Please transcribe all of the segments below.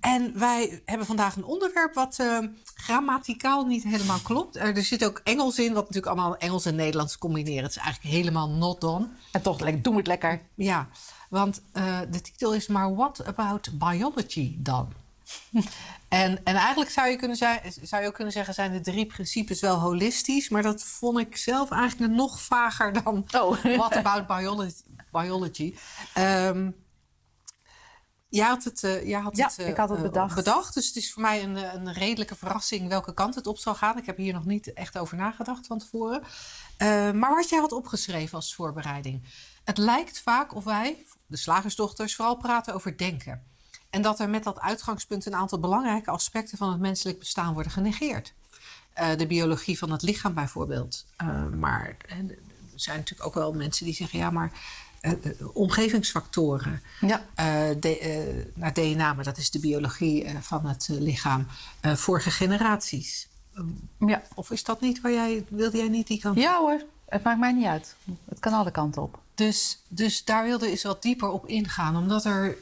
En wij hebben vandaag een onderwerp wat uh, grammaticaal niet helemaal klopt. Uh, er zit ook Engels in, wat natuurlijk allemaal Engels en Nederlands combineren. Het is eigenlijk helemaal not done. En toch doen we het lekker. Ja, want uh, de titel is maar What About Biology dan? en, en eigenlijk zou je, kunnen zijn, zou je ook kunnen zeggen, zijn de drie principes wel holistisch. Maar dat vond ik zelf eigenlijk nog vager dan oh. What About Biology. biology. Um, Jij had het, uh, jij had ja, het, uh, ik had het bedacht. bedacht. Dus het is voor mij een, een redelijke verrassing welke kant het op zal gaan. Ik heb hier nog niet echt over nagedacht van tevoren. Maar wat jij had opgeschreven als voorbereiding. Het lijkt vaak of wij, de slagersdochters, vooral praten over denken. En dat er met dat uitgangspunt een aantal belangrijke aspecten van het menselijk bestaan worden genegeerd. de biologie van het lichaam bijvoorbeeld. maar er zijn natuurlijk ook wel mensen die zeggen: ja, maar omgevingsfactoren ja. Uh, de, naar DNA, maar dat is de biologie van het lichaam, vorige generaties. ja. Of is dat niet waar jij, wilde jij niet die kant Ja hoor, het maakt mij niet uit. Het kan alle kanten op. Dus, dus daar wilde eens wat dieper op ingaan, omdat er.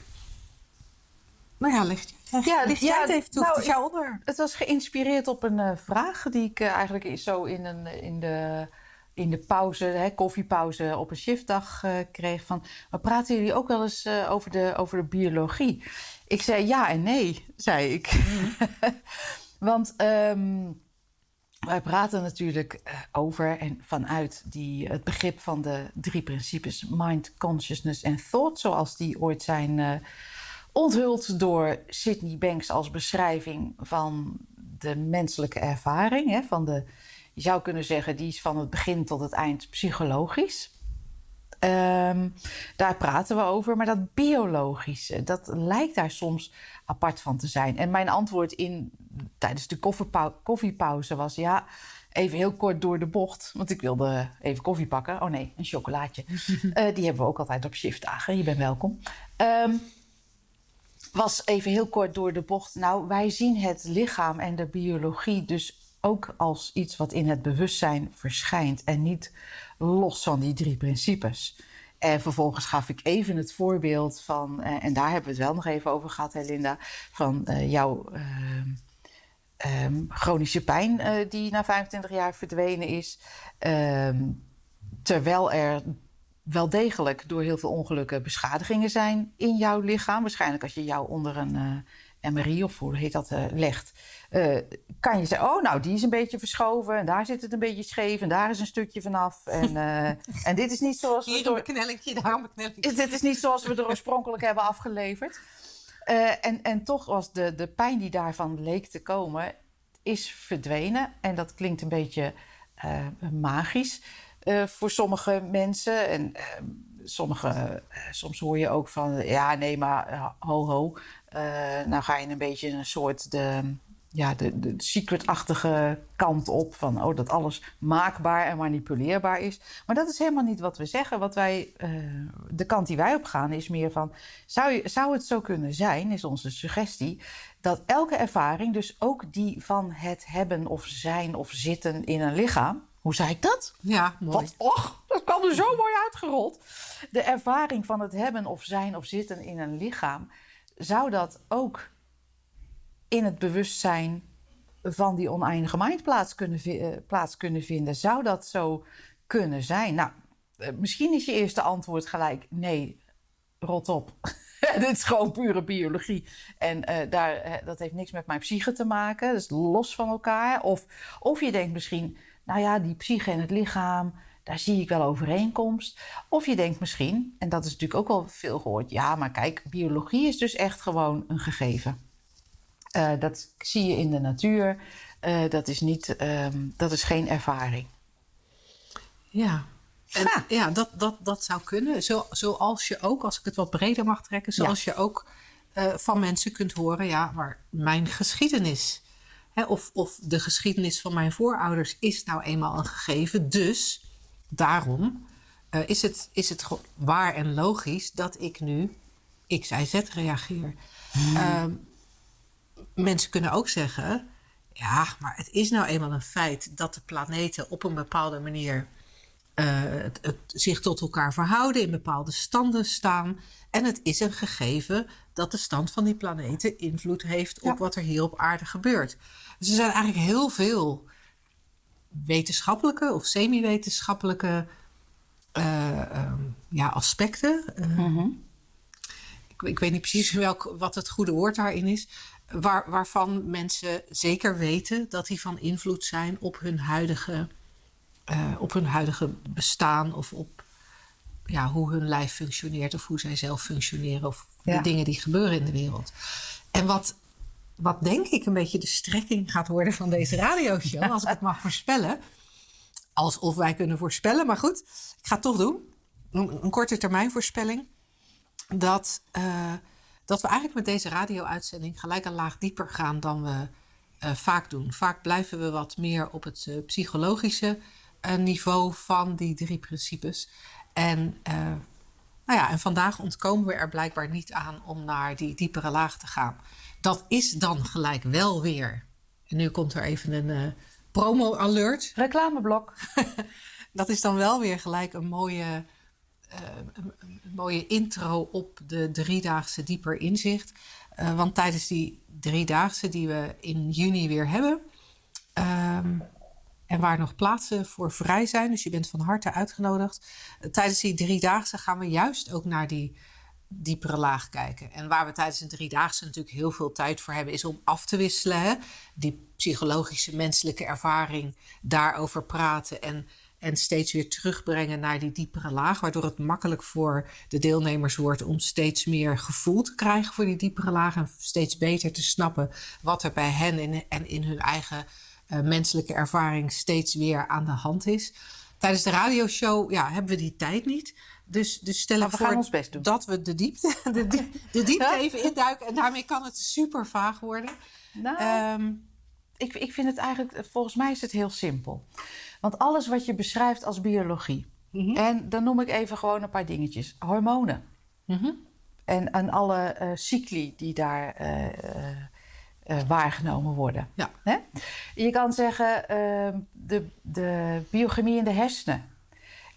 Nou ja, ligt, ja, ligt ja, het even toe. Nou, het jouw onderwerp. Het was geïnspireerd op een vraag die ik eigenlijk zo in, een, in de in de pauze, hè, koffiepauze op een shiftdag uh, kreeg van... maar praten jullie ook wel eens uh, over, de, over de biologie? Ik zei ja en nee, zei ik. Mm. Want um, wij praten natuurlijk uh, over en vanuit die, het begrip van de drie principes... mind, consciousness en thought, zoals die ooit zijn onthuld door Sydney Banks... als beschrijving van de menselijke ervaring, hè, van de je zou kunnen zeggen, die is van het begin tot het eind psychologisch. Um, daar praten we over. Maar dat biologische, dat lijkt daar soms apart van te zijn. En mijn antwoord in, tijdens de koffiepauze was ja, even heel kort door de bocht. Want ik wilde even koffie pakken. Oh nee, een chocolaatje. uh, die hebben we ook altijd op shiftdagen. Je bent welkom. Um, was even heel kort door de bocht. Nou, wij zien het lichaam en de biologie dus ook als iets wat in het bewustzijn verschijnt en niet los van die drie principes. En vervolgens gaf ik even het voorbeeld van, eh, en daar hebben we het wel nog even over gehad, hè, Linda, van uh, jouw uh, um, chronische pijn uh, die na 25 jaar verdwenen is. Ehm, terwijl er wel degelijk door heel veel ongelukken beschadigingen zijn in jouw lichaam. Waarschijnlijk als je jou onder een MRI of hoe heet dat legt uh, kan je zeggen, oh nou, die is een beetje verschoven en daar zit het een beetje scheef en daar is een stukje vanaf. En, uh, en dit is niet zoals Hier we door, een beknellingje, daar een beknellingje. Dit is niet zoals we er oorspronkelijk hebben afgeleverd. Uh, en, en toch was de, de pijn die daarvan leek te komen, is verdwenen. En dat klinkt een beetje magisch voor sommige mensen. En sommige, soms hoor je ook van, ja nee, maar ho ho. Nou ga je een beetje een soort de ja, de, de secret-achtige kant op. Van oh, dat alles maakbaar en manipuleerbaar is. Maar dat is helemaal niet wat we zeggen. Wat wij, uh, de kant die wij op gaan is meer van... Zou, je, zou het zo kunnen zijn, is onze suggestie... dat elke ervaring, dus ook die van het hebben of zijn of zitten in een lichaam... Hoe zei ik dat? Ja, mooi. Wat, och, dat kwam er zo mooi uitgerold. De ervaring van het hebben of zijn of zitten in een lichaam... zou dat ook in het bewustzijn van die oneindige mind plaats kunnen, uh, plaats kunnen vinden. Zou dat zo kunnen zijn? Nou, uh, misschien is je eerste antwoord gelijk: nee, rot op. Dit is gewoon pure biologie. En uh, daar, dat heeft niks met mijn psyche te maken. Dat is los van elkaar. Of, of je denkt misschien, nou ja, die psyche en het lichaam, daar zie ik wel overeenkomst. Of je denkt misschien, en dat is natuurlijk ook wel veel gehoord, ja, maar kijk, biologie is dus echt gewoon een gegeven. Uh, dat zie je in de natuur. Uh, dat, is niet, um, dat is geen ervaring. Ja, en, ja. ja, dat, dat, dat zou kunnen. Zo, zoals je ook, als ik het wat breder mag trekken, zoals ja. je ook uh, van mensen kunt horen, ja, maar mijn geschiedenis. Hè, of, of de geschiedenis van mijn voorouders is nou eenmaal een gegeven. Dus daarom uh, is, het, is het waar en logisch dat ik nu X, Y, Z reageer. Hmm. mensen kunnen ook zeggen: ja, maar het is nou eenmaal een feit dat de planeten op een bepaalde manier uh, het, het, zich tot elkaar verhouden, in bepaalde standen staan. En het is een gegeven dat de stand van die planeten invloed heeft op wat er hier op aarde gebeurt. Dus er zijn eigenlijk heel veel wetenschappelijke of semi-wetenschappelijke uh, ja, aspecten. Uh, ik, ik, weet niet precies welk, wat het goede woord daarin is. Waar, waarvan mensen zeker weten dat die van invloed zijn op hun huidige, uh, op hun huidige bestaan of op ja, hoe hun lijf functioneert of hoe zij zelf functioneren of de dingen die gebeuren in de wereld. En wat, wat denk ik een beetje de strekking gaat worden van deze radioshow, als ik het mag voorspellen. Alsof wij kunnen voorspellen, maar goed, ik ga het toch doen. Een, een korte termijn voorspelling. Dat, uh, dat we eigenlijk met deze radio-uitzending gelijk een laag dieper gaan dan we uh, vaak doen. Vaak blijven we wat meer op het uh, psychologische niveau van die drie principes. En, nou ja, en vandaag ontkomen we er blijkbaar niet aan om naar die diepere laag te gaan. Dat is dan gelijk wel weer. En nu komt er even een uh, promo-alert. Reclameblok. dat is dan wel weer gelijk een mooie, uh, een, een, mooie intro op de driedaagse dieper inzicht. want tijdens die driedaagse die we in juni weer hebben, ehm, en waar nog plaatsen voor vrij zijn. Dus je bent van harte uitgenodigd. Tijdens die driedaagse gaan we juist ook naar die diepere laag kijken. En waar we tijdens een driedaagse natuurlijk heel veel tijd voor hebben, is om af te wisselen. Hè? Die psychologische menselijke ervaring, daarover praten en, en steeds weer terugbrengen naar die diepere laag. Waardoor het makkelijk voor de deelnemers wordt om steeds meer gevoel te krijgen voor die diepere laag. En steeds beter te snappen wat er bij hen in, en in hun eigen menselijke ervaring steeds weer aan de hand is. Tijdens de radioshow ja, hebben we die tijd niet. Dus, dus stel ik voor dat we de diepte, de, de diepte even induiken. En daarmee kan het super vaag worden. Nou, um, ik, ik vind het eigenlijk, volgens mij is het heel simpel. Want alles wat je beschrijft als biologie. Mm -hmm. En dan noem ik even gewoon een paar dingetjes. Hormonen. Mm -hmm. en, en alle uh, cycli die daar uh, uh, waargenomen worden. Ja. Hè? Je kan zeggen uh, de, de biochemie in de hersenen.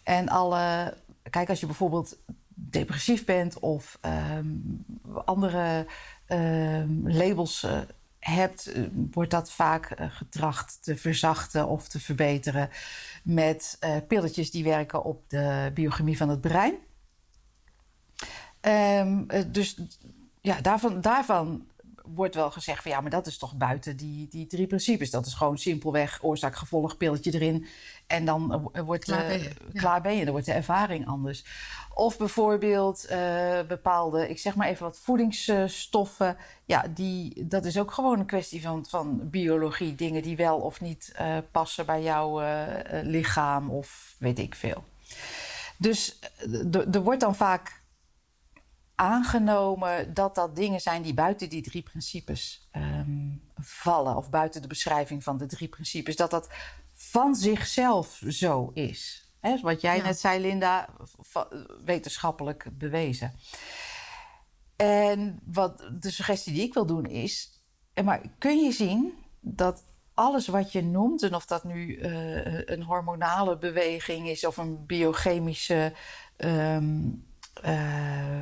En alle, kijk, als je bijvoorbeeld depressief bent of um, andere um, labels uh, hebt, wordt dat vaak getracht te verzachten of te verbeteren met pilletjes die werken op de biochemie van het brein. Um, dus ja, daarvan, daarvan wordt wel gezegd van ja, maar dat is toch buiten die, die drie principes. Dat is gewoon simpelweg oorzaak-gevolg, pilletje erin. En dan wordt klaar ben je. Klaar ben je. Dan wordt de ervaring anders. Of bijvoorbeeld uh, bepaalde, ik zeg maar even wat voedingsstoffen. Ja, die, dat is ook gewoon een kwestie van, van biologie. Dingen die wel of niet uh, passen bij jouw lichaam of weet ik veel. Dus er wordt dan vaak aangenomen dat dat dingen zijn die buiten die drie principes um, vallen, of buiten de beschrijving van de drie principes, dat dat van zichzelf zo is. He, wat jij ja. net zei, Linda, wetenschappelijk bewezen. En wat de suggestie die ik wil doen is, maar kun je zien dat alles wat je noemt, en of dat nu uh, een hormonale beweging is of een biochemische um, uh,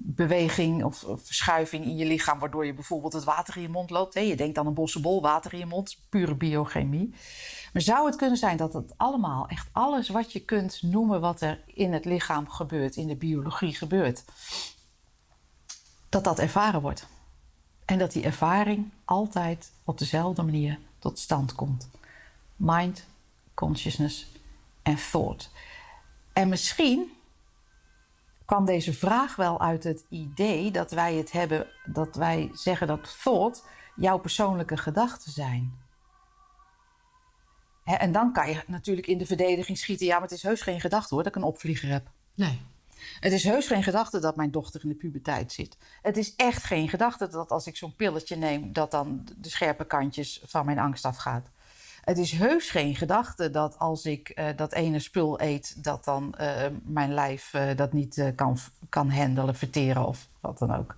beweging of, verschuiving in je lichaam, waardoor je bijvoorbeeld het water in je mond loopt. Je denkt aan een bossenbol, water in je mond, pure biochemie. Maar zou het kunnen zijn dat het allemaal, echt alles wat je kunt noemen wat er in het lichaam gebeurt, in de biologie gebeurt, dat dat ervaren wordt? En dat die ervaring altijd op dezelfde manier tot stand komt. Mind, consciousness en thought. En misschien kwam deze vraag wel uit het idee dat wij het hebben, dat wij zeggen dat thought jouw persoonlijke gedachten zijn. Hè, en dan kan je natuurlijk in de verdediging schieten. Ja, maar het is heus geen gedachte hoor, dat ik een opvlieger heb. Nee. Het is heus geen gedachte dat mijn dochter in de puberteit zit. Het is echt geen gedachte dat als ik zo'n pilletje neem, dat dan de scherpe kantjes van mijn angst afgaat. Het is heus geen gedachte dat als ik uh, dat ene spul eet, dat dan uh, mijn lijf uh, dat niet kan, kan handelen, verteren of wat dan ook.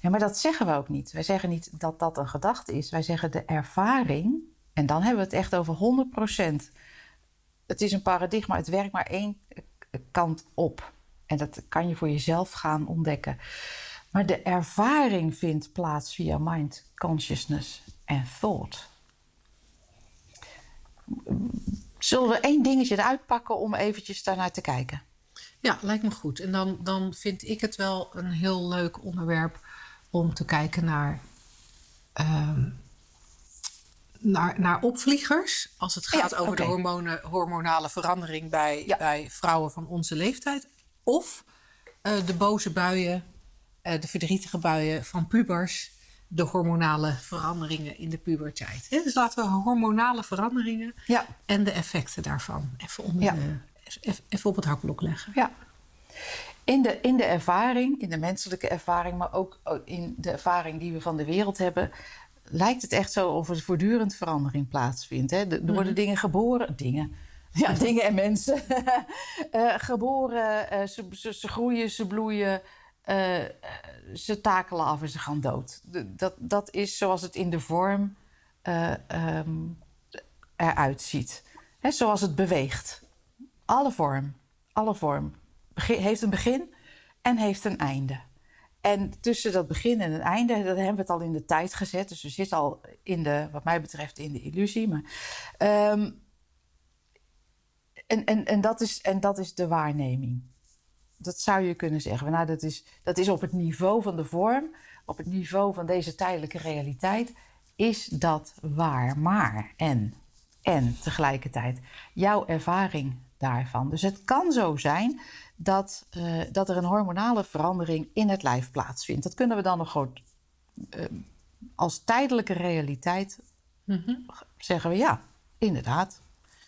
Ja, maar dat zeggen we ook niet. Wij zeggen niet dat dat een gedachte is. Wij zeggen de ervaring, en dan hebben we het echt over 100%. Het is een paradigma, het werkt maar één kant op. En dat kan je voor jezelf gaan ontdekken. Maar de ervaring vindt plaats via mind, consciousness en thought. Zullen we één dingetje eruit pakken om eventjes daarnaar te kijken? Ja, lijkt me goed. En dan, dan vind ik het wel een heel leuk onderwerp om te kijken naar, uh, naar, naar opvliegers. Als het gaat ja, over okay. de hormonen, hormonale verandering bij, ja. bij vrouwen van onze leeftijd. Of uh, de boze buien, uh, de verdrietige buien van pubers. De hormonale veranderingen in de puberteit. Dus laten we hormonale veranderingen ja. en de effecten daarvan even, onder de, even op het hakblok leggen. Ja. In de, in de ervaring, in de menselijke ervaring, maar ook in de ervaring die we van de wereld hebben, lijkt het echt zo of er voortdurend verandering plaatsvindt. Hè? Er, worden dingen geboren, dingen. Ja, dingen en mensen. uh, geboren, uh, ze, ze, ze, groeien, ze bloeien, uh, ze takelen af en ze gaan dood. Dat, dat is zoals het in de vorm um, eruit ziet. Zoals het beweegt. Alle vorm, alle vorm heeft een begin en heeft een einde. En tussen dat begin en het einde, dat hebben we het al in de tijd gezet. Dus we zitten al in de, wat mij betreft, in de illusie. Maar, um, en, en, en, dat is, en dat is de waarneming. Dat zou je kunnen zeggen. Nou, dat, is, dat is op het niveau van de vorm, op het niveau van deze tijdelijke realiteit, is dat waar. Maar en, en tegelijkertijd jouw ervaring daarvan. Dus het kan zo zijn dat, uh, dat er een hormonale verandering in het lijf plaatsvindt. Dat kunnen we dan nog gewoon uh, als tijdelijke realiteit mm -hmm. zeggen we ja, inderdaad.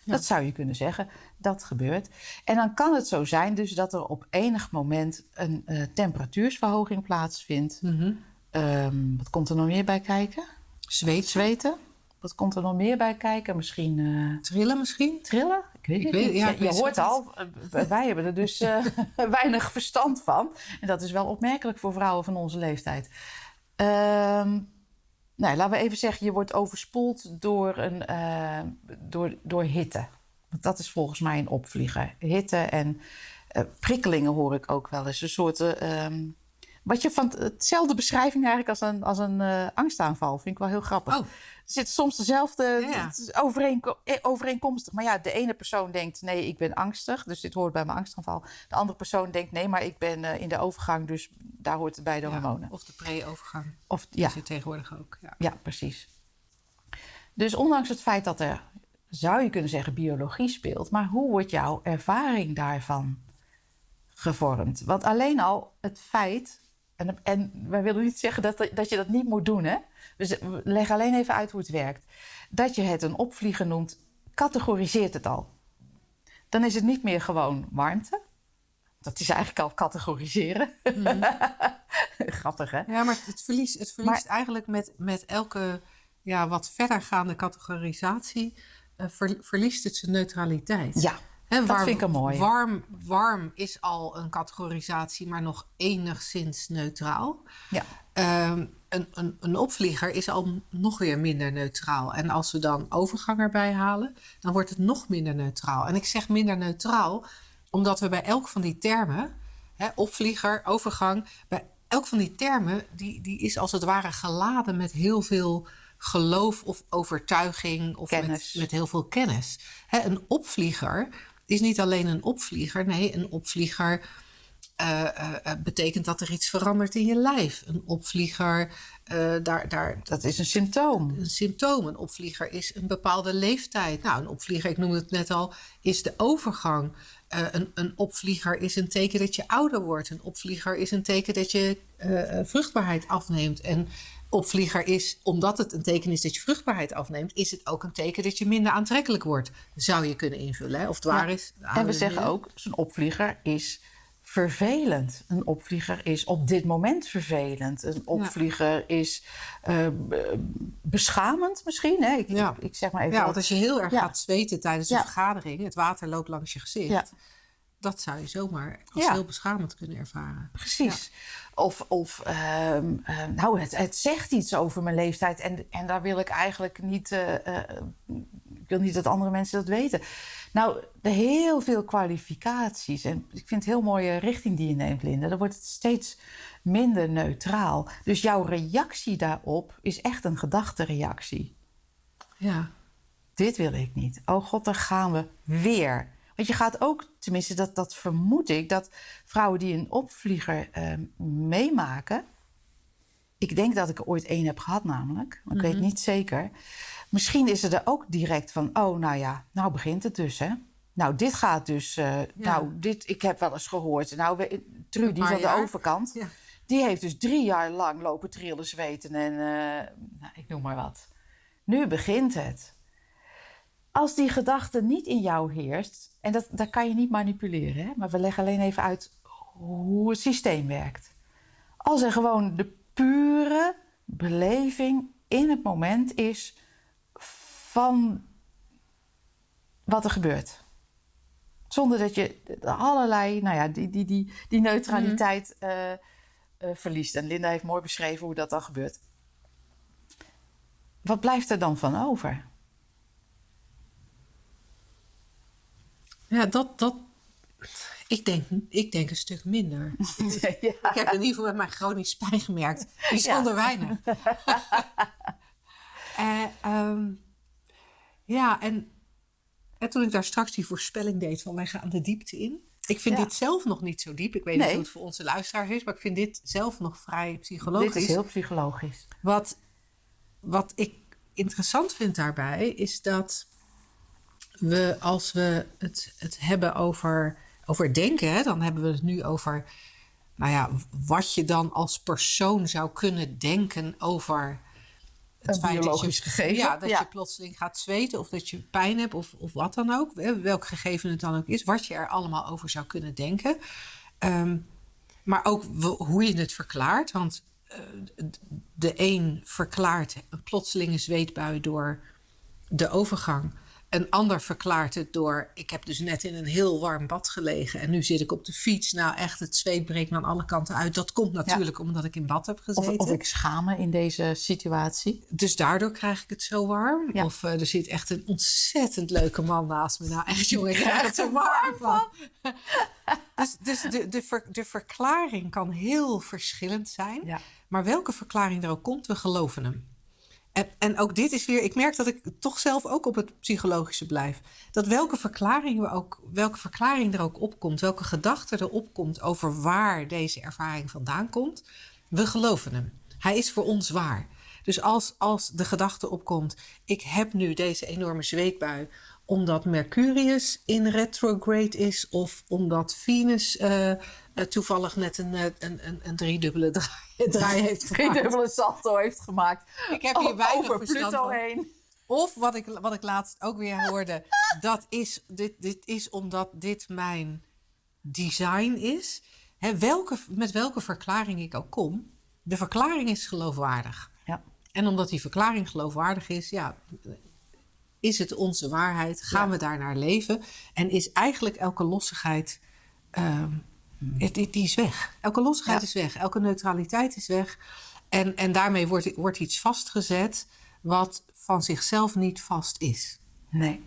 Ja. Dat zou je kunnen zeggen. Dat gebeurt. En dan kan het zo zijn dus dat er op enig moment een uh, temperatuursverhoging plaatsvindt. Mm -hmm. um, wat komt er nog meer bij kijken? Zweet. Zweten. Wat komt er nog meer bij kijken? Misschien... Uh... Trillen misschien? Trillen? Ik weet het niet. Ja, je, je hoort al, wij hebben er dus uh, weinig verstand van. En dat is wel opmerkelijk voor vrouwen van onze leeftijd. Uh, nou, laten we even zeggen, je wordt overspoeld door, een, uh, door, door hitte. Want dat is volgens mij een opvlieger. Hitte en prikkelingen hoor ik ook wel eens. Een soort... ehm, wat je van hetzelfde beschrijving eigenlijk als een, als een uh, angstaanval. Vind ik wel heel grappig. Oh. Er zit soms dezelfde ja, ja. Overeenko overeenkomstig. Maar ja, de ene persoon denkt nee, ik ben angstig. Dus dit hoort bij mijn angstaanval. De andere persoon denkt nee, maar ik ben uh, in de overgang. Dus daar hoort het bij de ja, hormonen. Of de pre-overgang. Of ja. Dat tegenwoordig ook. Ja, precies. Dus ondanks het feit dat er, zou je kunnen zeggen, biologie speelt. Maar hoe wordt jouw ervaring daarvan gevormd? Want alleen al het feit en, en wij willen niet zeggen dat, dat je dat niet moet doen. Hè? We leggen alleen even uit hoe het werkt. Dat je het een opvliegen noemt, categoriseert het al. Dan is het niet meer gewoon warmte. Dat is eigenlijk al categoriseren. Mm. Grappig, hè? Ja, maar het verliest, het verliest maar, eigenlijk met, met elke ja, wat verdergaande categorisatie... Uh, ver, verliest het zijn neutraliteit. Ja. He, dat vind ik mooi. Warm, warm is al een categorisatie, maar nog enigszins neutraal. Ja. Um, een, een, een, opvlieger is al nog weer minder neutraal. En als we dan overgang erbij halen, dan wordt het nog minder neutraal. En ik zeg minder neutraal, omdat we bij elk van die termen, hè, opvlieger, overgang, bij elk van die termen, die, die is als het ware geladen met heel veel geloof of overtuiging of met, met, heel veel kennis. Hè, een opvlieger is niet alleen een opvlieger. Nee, een opvlieger uh, uh, betekent dat er iets verandert in je lijf. Een opvlieger, uh, daar, daar, dat is een symptoom. Een symptoom. Een opvlieger is een bepaalde leeftijd. Nou, een opvlieger, ik noemde het net al, is de overgang. een, een opvlieger is een teken dat je ouder wordt. Een opvlieger is een teken dat je vruchtbaarheid afneemt. En opvlieger is, omdat het een teken is dat je vruchtbaarheid afneemt, is het ook een teken dat je minder aantrekkelijk wordt. Zou je kunnen invullen, hè? of het waar ja. is. En we zeggen ook, zo'n opvlieger is vervelend. Een opvlieger is op dit moment vervelend. Een opvlieger is uh, beschamend misschien. Hè? Ik, ja. ik, zeg maar even ja, want als je heel erg gaat zweten tijdens een vergadering, het water loopt langs je gezicht, Ja. dat zou je zomaar als heel beschamend kunnen ervaren. Precies. Of, of ehm, eh, nou, het, het zegt iets over mijn leeftijd. En, en daar wil ik eigenlijk niet. eh, eh, ik wil niet dat andere mensen dat weten. Nou, heel veel kwalificaties. En ik vind het heel mooie richting die je neemt, Linda. Dan wordt het steeds minder neutraal. Dus jouw reactie daarop is echt een gedachtereactie. Ja. Dit wil ik niet. Oh god, daar gaan we weer. Want je gaat ook, tenminste dat, dat vermoed ik, dat vrouwen die een opvlieger eh, meemaken. Ik denk dat ik er ooit één heb gehad, namelijk. Maar ik weet niet zeker. Misschien is er ook direct van: oh, nou ja, nou begint het dus, hè? Nou, dit gaat dus. eh, Nou, dit, ik heb wel eens gehoord. Nou, we, Trudy van de overkant. Ja. Die heeft dus drie jaar lang lopen trillen, zweten en. eh, nou, ik noem maar wat. Nu begint het. Als die gedachte niet in jou heerst, en dat, dat kan je niet manipuleren, hè? maar we leggen alleen even uit hoe het systeem werkt. Als er gewoon de pure beleving in het moment is van wat er gebeurt. Zonder dat je allerlei, nou ja, die, die, die, die neutraliteit eh, eh, verliest. En Linda heeft mooi beschreven hoe dat dan gebeurt. Wat blijft er dan van over? Ja, dat, dat. Ik denk, ik denk een stuk minder. Ik heb in ieder geval met mijn chronisch pijn gemerkt. Bijzonder weinig. Eh, ehm, ja, en, en toen ik daar straks die voorspelling deed van wij gaan de diepte in. Ik vind Ja. dit zelf nog niet zo diep. Ik weet Nee. niet hoe het voor onze luisteraars is, maar ik vind dit zelf nog vrij psychologisch. Dit is heel psychologisch. Wat, wat ik interessant vind daarbij is dat we, als we het, het hebben over, over denken, hè, dan hebben we het nu over, nou ja, wat je dan als persoon zou kunnen denken over het Een feit dat biologisch je, gegeven, Ja, dat ja. je plotseling gaat zweten of dat je pijn hebt of, of wat dan ook. Welk gegeven het dan ook is, wat je er allemaal over zou kunnen denken. Ehm, maar ook hoe je het verklaart. Want eh, de een verklaart een plotselinge zweetbui door de overgang. Een ander verklaart het door... ik heb dus net in een heel warm bad gelegen... en nu zit ik op de fiets. Nou echt, het zweet breekt me aan alle kanten uit. Dat komt natuurlijk omdat ik in bad heb gezeten. of ik schaam me in deze situatie. Dus daardoor krijg ik het zo warm. Ja. Of eh, er zit echt een ontzettend leuke man naast me. Nou echt jongen, ik krijg het er warm van. dus dus de, de, ver- de verklaring kan heel verschillend zijn. Ja. Maar welke verklaring er ook komt, we geloven hem. En, en ook dit is weer, ik merk dat ik toch zelf ook op het psychologische blijf. Dat welke verklaring, we ook, welke verklaring er ook opkomt, welke gedachte er opkomt over waar deze ervaring vandaan komt, we geloven hem. Hij is voor ons waar. Dus als, als de gedachte opkomt, ik heb nu deze enorme zweetbui omdat Mercurius in retrograde is of omdat Venus eh, toevallig net een, eh, een, een, een driedubbele draai, draai heeft gemaakt. dubbele salto heeft gemaakt. Ik heb hier weinig over Pluto van. heen. Of wat ik, wat ik laatst ook weer hoorde, dat is, dit, dit is omdat dit mijn design is. Hè, welke, met welke verklaring ik ook kom, de verklaring is geloofwaardig. Ja. En omdat die verklaring geloofwaardig is, ja, is het onze waarheid? Gaan Ja. we daar naar leven? En is eigenlijk elke lossigheid, ehm, die, die die is weg. Elke lossigheid Ja. is weg. Elke neutraliteit is weg. En, en daarmee wordt, wordt iets vastgezet wat van zichzelf niet vast is. Nee.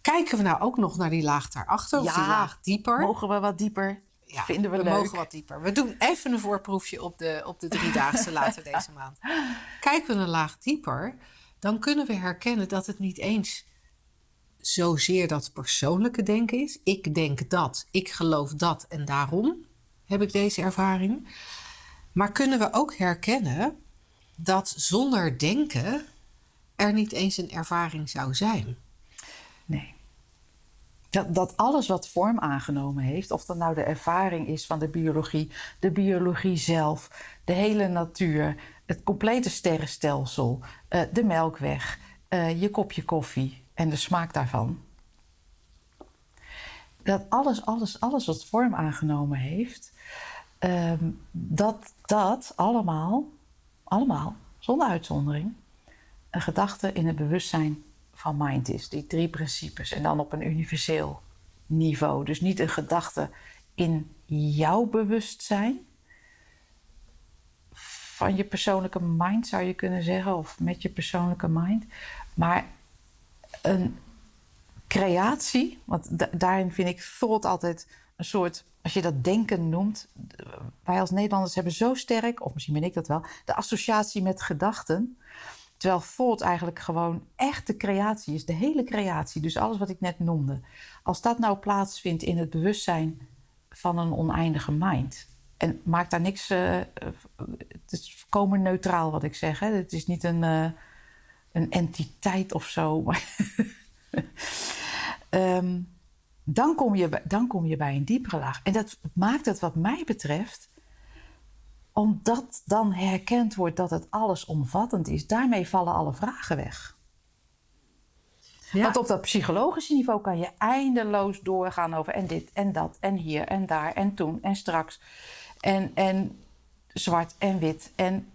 Kijken we nou ook nog naar die laag daarachter, of die laag dieper? Mogen we wat dieper? Ja, Vinden we, we leuk. mogen wat dieper. We doen even een voorproefje op de, op de driedaagse later deze maand. Kijken we een laag dieper, dan kunnen we herkennen dat het niet eens zozeer dat persoonlijke denken is. Ik denk dat, ik geloof dat en daarom heb ik deze ervaring. Maar kunnen we ook herkennen dat zonder denken er niet eens een ervaring zou zijn? Nee. Dat, dat alles wat vorm aangenomen heeft, of dat nou de ervaring is van de biologie, de biologie zelf, de hele natuur, het complete sterrenstelsel, eh, de melkweg, eh, je kopje koffie en de smaak daarvan. dat alles, alles, alles wat vorm aangenomen heeft, ehm, dat dat allemaal, allemaal, zonder uitzondering, een gedachte in het bewustzijn van mind is. Die drie principes. En dan op een universeel niveau. Dus niet een gedachte in jouw bewustzijn. Van je persoonlijke mind zou je kunnen zeggen. Of met je persoonlijke mind. Maar een creatie. Want daarin vind ik thought altijd een soort. Als je dat denken noemt. Wij als Nederlanders hebben zo sterk. Of misschien ben ik dat wel. De associatie met gedachten. Terwijl thought eigenlijk gewoon echt de creatie is, de hele creatie. Dus alles wat ik net noemde. Als dat nou plaatsvindt in het bewustzijn van een oneindige mind. En maakt daar niks. Uh, het is volkomen neutraal wat ik zeg. Hè? Het is niet een, uh, een entiteit of zo. Maar um, dan, kom je, dan kom je bij een diepere laag. En dat maakt het, wat mij betreft, omdat dan herkend wordt dat het allesomvattend is, daarmee vallen alle vragen weg. Ja. Want op dat psychologische niveau kan je eindeloos doorgaan over en dit en dat en hier en daar en toen en straks. En, en zwart en wit. En...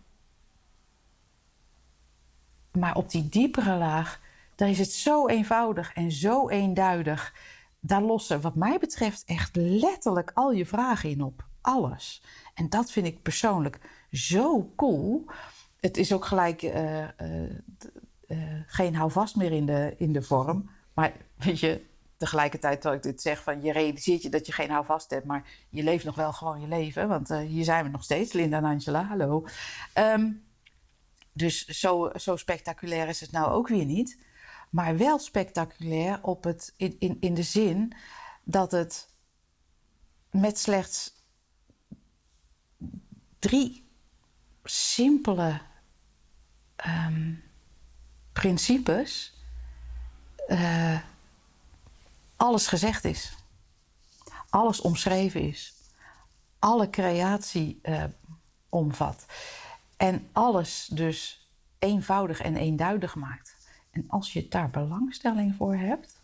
Maar op die diepere laag, daar is het zo eenvoudig en zo eenduidig. Daar lossen, wat mij betreft, echt letterlijk al je vragen in op. Alles. En dat vind ik persoonlijk zo cool. Het is ook gelijk uh, uh, uh, geen houvast meer in de, in de vorm. Maar weet je, tegelijkertijd terwijl ik dit zeg, van je realiseert je dat je geen houvast hebt, maar je leeft nog wel gewoon je leven. Want hier zijn we nog steeds, Linda en Angela, hallo. Um, dus zo, zo spectaculair is het nou ook weer niet. Maar wel spectaculair op het, in, in, in de zin dat het met slechts drie simpele um, principes uh, alles gezegd is. Alles omschreven is. Alle creatie uh, omvat. En alles dus eenvoudig en eenduidig maakt. En als je daar belangstelling voor hebt,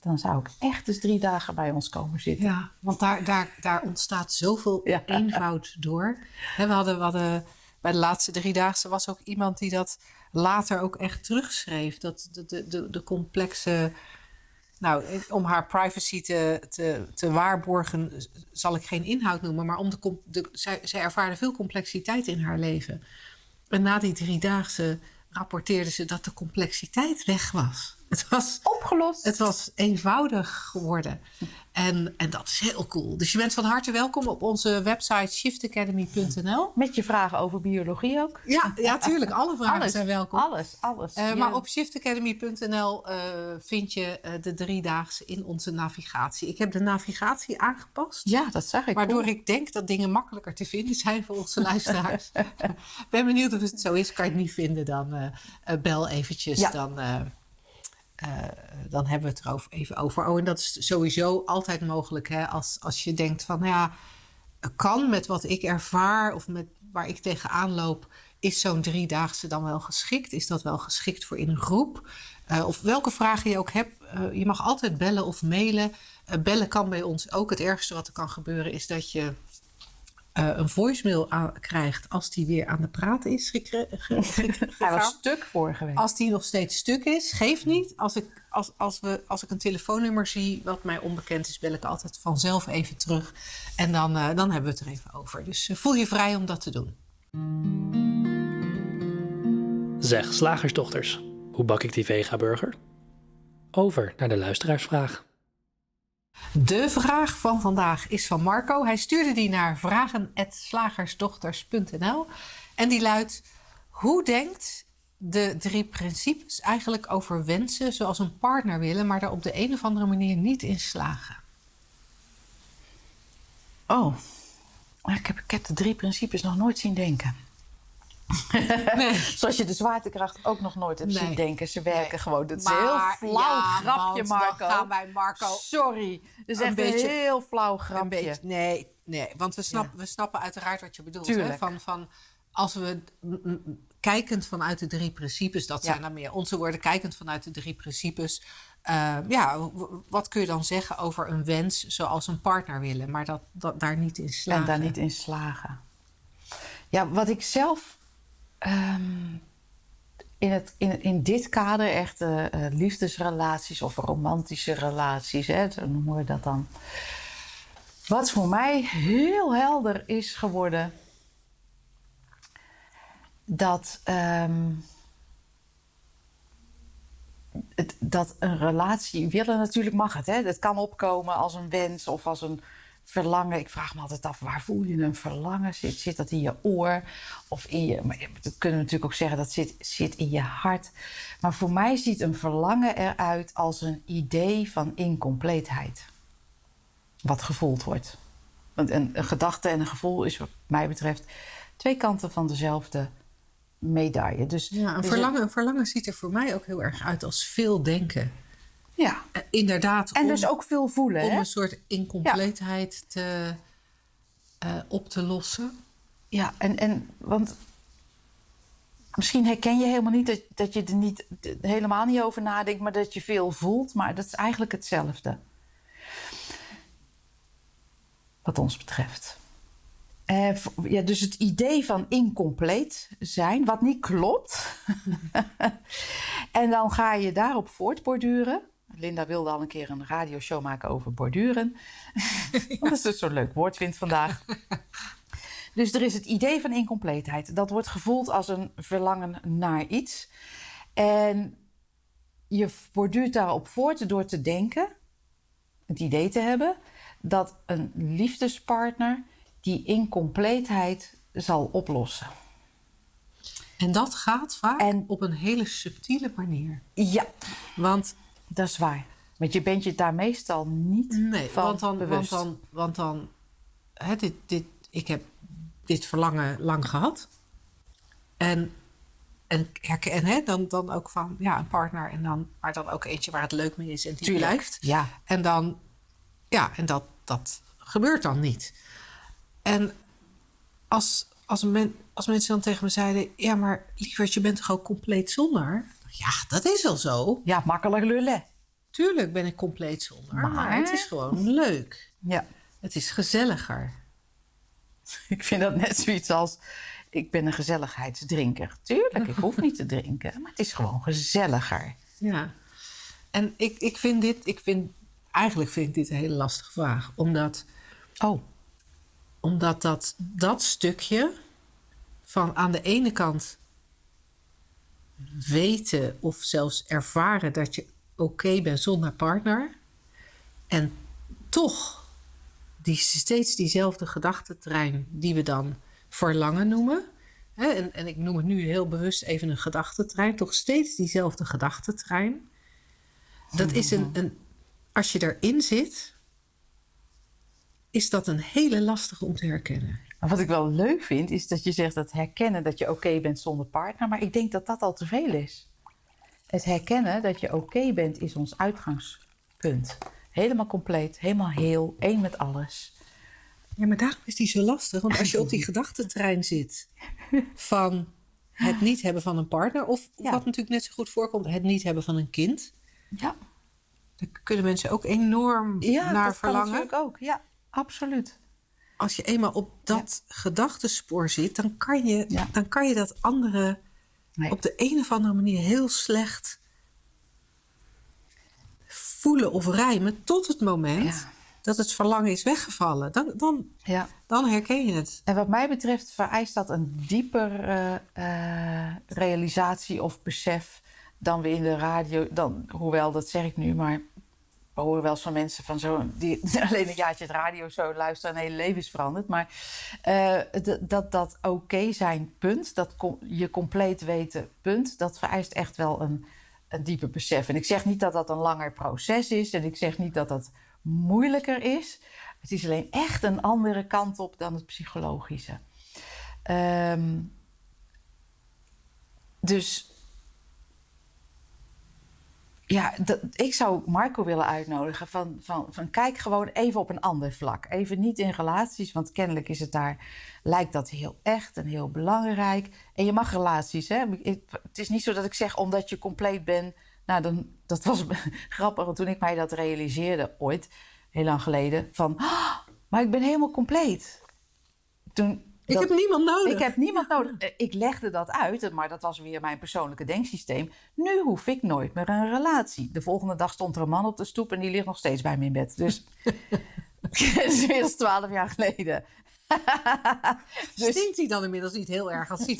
dan zou ik echt eens drie dagen bij ons komen zitten. Ja, want daar, daar, daar ontstaat zoveel eenvoud door. we, hadden, we hadden bij de laatste driedaagse was ook iemand die dat later ook echt terugschreef. Dat de, de, de, de complexe. Nou, om haar privacy te, te, te waarborgen, zal ik geen inhoud noemen, maar om de, zij, zij ervaarde veel complexiteit in haar leven. En na die driedaagse rapporteerde ze dat de complexiteit weg was. Het was opgelost. Het was eenvoudig geworden. En, en dat is heel cool. Dus je bent van harte welkom op onze website shiftacademy.nl. Met je vragen over biologie ook? Ja, ja tuurlijk. Alle vragen zijn welkom. Alles, alles. Uh, maar op shiftacademy.nl uh, vind je uh, de driedaagse in onze navigatie. Ik heb de navigatie aangepast. Ja, dat zag ik. Waardoor ik denk dat dingen makkelijker te vinden zijn voor onze luisteraars. ben benieuwd of het zo is. Kan je het niet vinden, dan bel eventjes. Ja. Dan uh, dan hebben we het er even over. Oh, en dat is sowieso altijd mogelijk. Hè? Als, als je denkt van, nou ja, kan met wat ik ervaar of met waar ik tegenaan loop, is zo'n driedaagse dan wel geschikt? Is dat wel geschikt voor in een groep? Uh, of welke vragen je ook hebt, uh, je mag altijd bellen of mailen. bellen kan bij ons ook. Het ergste wat er kan gebeuren is dat je uh, een voicemail aan, krijgt als die weer aan de praat is Hij was stuk vorige week. Als die nog steeds stuk is, geeft niet. Als ik, als, als, we, als ik een telefoonnummer zie wat mij onbekend is, bel ik altijd vanzelf even terug. En dan, uh, dan hebben we het er even over. Dus uh, voel je vrij om dat te doen. Zeg, slagersdochters, hoe bak ik die vega-burger? Over naar de luisteraarsvraag. De vraag van vandaag is van Marco. Hij stuurde die naar vragen.slagersdochters.nl en die luidt: Hoe denkt de drie principes eigenlijk over wensen zoals een partner willen, maar daar op de een of andere manier niet in slagen? Oh, ik heb, ik heb de drie principes nog nooit zien denken. Nee. Zoals je de zwaartekracht ook nog nooit hebt nee. zien denken. Ze werken nee. gewoon. Dat is een heel flauw ja, grapje, Marco. Gaan wij Marco. Sorry. Dat is een echt beetje, een heel flauw grapje. Beetje, nee, nee, want we, snap, ja. we snappen uiteraard wat je bedoelt. Hè? Van, van als we kijkend vanuit de drie principes, dat Ja. zijn dan meer onze woorden, kijkend vanuit de drie principes. eh, ja, wat kun je dan zeggen over een wens zoals een partner willen, maar dat, dat daar niet in slagen? En daar niet in slagen. Ja, wat ik zelf ehm, in, het, in, dit kader, echt eh, liefdesrelaties of romantische relaties, hè, zo noemen we dat dan. Wat voor mij heel helder is geworden, dat, ehm, het, dat een relatie willen natuurlijk mag het. Hè? Dat kan opkomen als een wens of als een verlangen. Ik vraag me altijd af, waar voel je een verlangen? Zit, zit dat in je oor of in je... Maar dat kunnen we natuurlijk ook zeggen, dat zit, zit in je hart. Maar voor mij ziet een verlangen eruit als een idee van incompleetheid. Wat gevoeld wordt. Want een, een gedachte en een gevoel is wat mij betreft twee kanten van dezelfde medaille. Dus, Ja, een dus verlangen, een verlangen ziet er voor mij ook heel erg uit als veel denken. Ja, Eh, inderdaad, en om, dus ook veel voelen. om hè? een soort incompleetheid te, eh, op te lossen. Ja, en, en want misschien herken je helemaal niet dat, dat je er niet, helemaal niet over nadenkt, maar dat je veel voelt. Maar dat is eigenlijk hetzelfde. Wat ons betreft. Eh, ja, dus het idee van incompleet zijn, wat niet klopt. en dan ga je daarop voortborduren. Linda wilde al een keer een radioshow maken over borduren. Dat is dus zo'n leuk woord vindt vandaag. Dus er is het idee van incompleetheid. Dat wordt gevoeld als een verlangen naar iets. En je borduurt daarop voort door te denken, het idee te hebben, dat een liefdespartner die incompleetheid zal oplossen. En dat gaat vaak En- op een hele subtiele manier. Ja, Want dat is waar. Want je bent je daar meestal niet Nee, van want dan, want bewust. dan, want dan hè, dit, dit, ik heb dit verlangen lang gehad. En, en, hè, dan, dan ook van ja, een partner, en dan, maar dan ook eentje waar het leuk mee is en die blijft. ja. En dan, ja, en dat, dat gebeurt dan niet. En als, als, men, als mensen dan tegen me zeiden: Ja, maar lieverd, je bent toch ook compleet zonder? Ja, dat is wel zo. Ja, makkelijk lullen. Tuurlijk ben ik compleet zonder, maar, Maar- het is gewoon leuk. Ja. Het is gezelliger. Ik vind dat net zoiets als... Ik ben een gezelligheidsdrinker. Tuurlijk, ik hoef niet te drinken. Maar het is gewoon gezelliger. Ja. En ik, ik vind dit, ik vind, eigenlijk vind ik dit een hele lastige vraag. Omdat, Oh, omdat dat, dat stukje van aan de ene kant weten of zelfs ervaren dat je oké bent zonder partner. En toch die, steeds diezelfde gedachtentrein die we dan verlangen noemen. Hè, en, en ik noem het nu heel bewust even een gedachtentrein. Toch steeds diezelfde gedachtentrein. Dat is een, een als je erin zit, is dat een hele lastige om te herkennen. Maar wat ik wel leuk vind, is dat je zegt dat herkennen dat je oké bent zonder partner. Maar ik denk dat dat al te veel is. Het herkennen dat je oké bent is ons uitgangspunt. Helemaal compleet, helemaal heel, één met alles. Ja, maar daarom is die zo lastig. Want als je op die gedachtentrein zit van het niet hebben van een partner, of Ja. wat natuurlijk net zo goed voorkomt, het niet hebben van een kind, Ja, daar kunnen mensen ook enorm ja naar dat verlangen. kan natuurlijk ook. Ja, absoluut. Als je eenmaal op dat gedachtenspoor zit, dan kan, je, Ja. dan kan je dat andere Nee. op de een of andere manier heel slecht voelen of rijmen tot het moment Ja. dat het verlangen is weggevallen. Dan, dan, Ja. dan herken je het. En wat mij betreft vereist dat een dieper eh, eh, realisatie of besef dan we in de radio. Dan, hoewel, dat zeg ik nu, maar we wel eens van mensen van zo, die alleen een jaartje het radio zo luisteren en hele leven is veranderd. Maar eh, dat dat oké zijn, punt, dat je compleet weten, punt, dat vereist echt wel een, een dieper besef. En ik zeg niet dat dat een langer proces is en ik zeg niet dat dat moeilijker is. Het is alleen echt een andere kant op dan het psychologische. Ehm, dus ja, dat, ik zou Marco willen uitnodigen van, van, van kijk gewoon even op een ander vlak. Even niet in relaties, want kennelijk is het daar, lijkt dat heel echt en heel belangrijk. En je mag relaties, hè. Het is niet zo dat ik zeg omdat je compleet bent. Nou, dan, dat was grappig toen ik mij dat realiseerde ooit, heel lang geleden. Van, ah, maar ik ben helemaal compleet. Toen ik heb niemand nodig. Ik heb niemand nodig. Eh, ik legde dat uit, maar dat was weer mijn persoonlijke denksysteem. Nu hoef ik nooit meer een relatie. De volgende dag stond er een man op de stoep en die ligt nog steeds bij me in bed. Dus dat is weer twaalf jaar geleden. dus... Stinkt hij dan inmiddels niet heel erg als hij,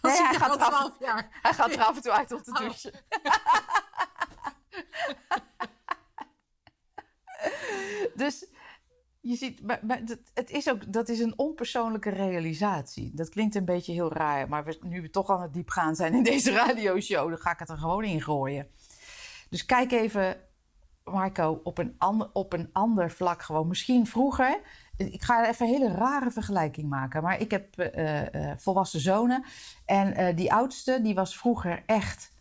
als nee, hij, gaat er af, jaar. hij gaat er af en toe uit op de oh. douche. dus je ziet, maar, het is ook, dat is een onpersoonlijke realisatie. Dat klinkt een beetje heel raar, maar we, nu we toch aan het diep gaan zijn in deze radioshow, dan ga ik het er gewoon in gooien. Dus kijk even, Marco, op een, ander, op een ander vlak gewoon. Misschien vroeger, ik ga even een hele rare vergelijking maken, maar ik heb uh, volwassen zonen. En die oudste, die was vroeger echt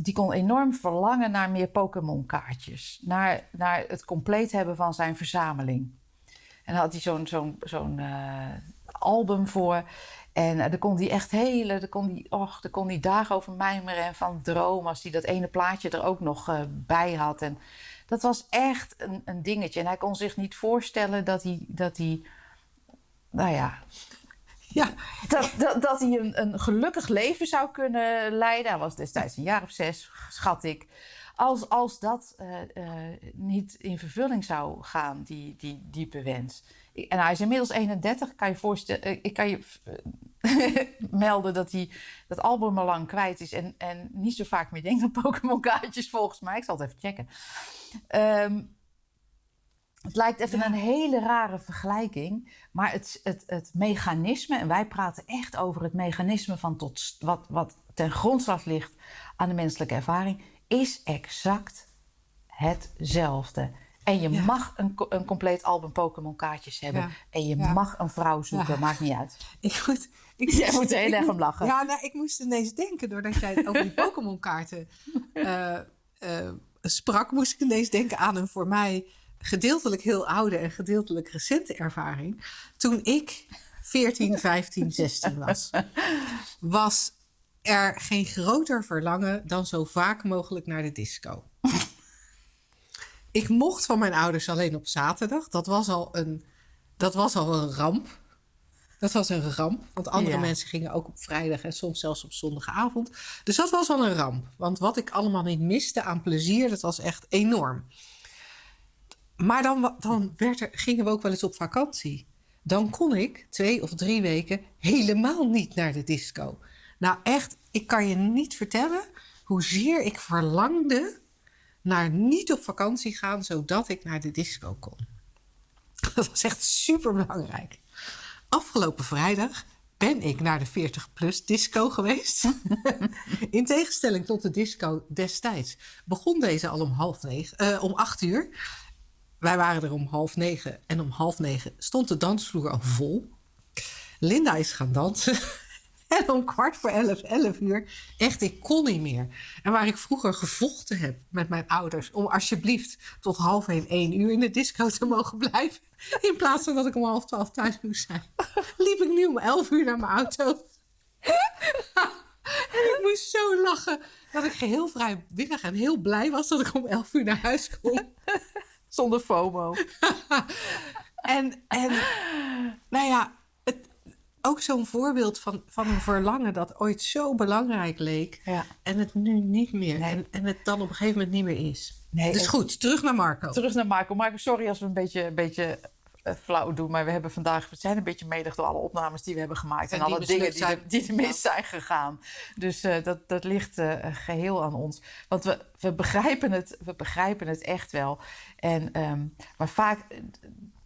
die kon enorm verlangen naar meer Pokémon-kaartjes. Naar, naar het compleet hebben van zijn verzameling. En dan had hij zo'n zo'n zo'n uh, album voor. En uh, daar kon hij echt hele, daar kon hij, och, daar kon hij dagen over mijmeren en van dromen als hij dat ene plaatje er ook nog uh, bij had. En dat was echt een, een dingetje. En hij kon zich niet voorstellen dat hij, dat hij nou ja, ja. Dat, dat, dat hij een, een gelukkig leven zou kunnen leiden. Hij was destijds een jaar of zes, schat ik. Als, als dat uh, uh, niet in vervulling zou gaan, die, die diepe wens. En hij is inmiddels 31. Kan je voorstellen, eh, ik kan je melden dat hij dat album al lang kwijt is. En, en niet zo vaak meer denkt aan Pokémon kaartjes, volgens mij. Ik zal het even checken. Um, het lijkt even een hele rare vergelijking, maar het, het, het mechanisme, en wij praten echt over het mechanisme van tot, wat, wat ten grondslag ligt aan de menselijke ervaring, is exact hetzelfde. En je mag een, een compleet album Pokémon kaartjes hebben. En je mag een vrouw zoeken, maakt niet uit. Ik moet, ik jij moet er heel erg om lachen. Ja, nou, ik moest ineens denken, doordat jij over die Pokémon kaarten uh, uh, sprak, moest ik ineens denken aan een voor mij gedeeltelijk heel oude en gedeeltelijk recente ervaring. Toen ik 14, 15, 16 was, was er geen groter verlangen dan zo vaak mogelijk naar de disco. ik mocht van mijn ouders alleen op zaterdag. Dat was al een, dat was al een ramp. Dat was een ramp, want andere mensen gingen ook op vrijdag en soms zelfs op zondagavond. Dus dat was al een ramp. Want wat ik allemaal niet miste aan plezier, dat was echt enorm. Maar dan, dan werd er, gingen we ook wel eens op vakantie. Dan kon ik twee of drie weken helemaal niet naar de disco. Nou echt, ik kan je niet vertellen hoezeer ik verlangde naar niet op vakantie gaan, zodat ik naar de disco kon. Dat was echt super belangrijk. Afgelopen vrijdag ben ik naar de 40-plus disco geweest. In tegenstelling tot de disco destijds begon deze al om half negen, uh, om acht uur. Wij waren er om half negen en om half negen stond de dansvloer al vol. Linda is gaan dansen. En om kwart voor elf, elf uur, echt, ik kon niet meer. En waar ik vroeger gevochten heb met mijn ouders om alsjeblieft tot half één, één uur in de disco te mogen blijven. In plaats van dat ik om half twaalf thuis moest zijn, liep ik nu om elf uur naar mijn auto. en ik moest zo lachen dat ik geheel vrijwillig en heel blij was dat ik om elf uur naar huis kon. Zonder FOMO. en, en nou ja, ook zo'n voorbeeld van, van een verlangen dat ooit zo belangrijk leek. Ja. En het nu niet meer. En, en het dan op een gegeven moment niet meer is. Nee, dus goed, terug naar Marco. Terug naar Marco. Marco, sorry als we een beetje, een beetje uh, flauw doen. Maar we hebben vandaag, we zijn een beetje medig door alle opnames die we hebben gemaakt. En, alle dingen die, zijn, die er mis zijn gegaan. Dus uh, dat, dat ligt uh, geheel aan ons. Want we, we, begrijpen het, we begrijpen het echt wel. En, um, maar vaak,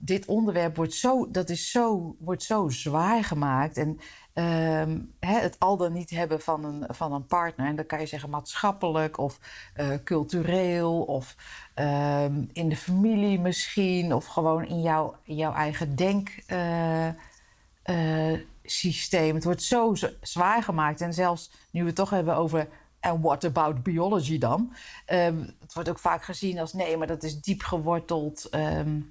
dit onderwerp wordt zo, dat is zo, wordt zo zwaar gemaakt. En um, hè, het al dan niet hebben van een, van een partner. En dan kan je zeggen maatschappelijk of uh, cultureel of um, in de familie misschien. Of gewoon in, jou, in jouw eigen denksysteem. Uh, uh, het wordt zo zwaar gemaakt. En zelfs nu we het toch hebben over En what about biology dan? Ehm, het wordt ook vaak gezien als nee, maar dat is diep geworteld, ehm, eh,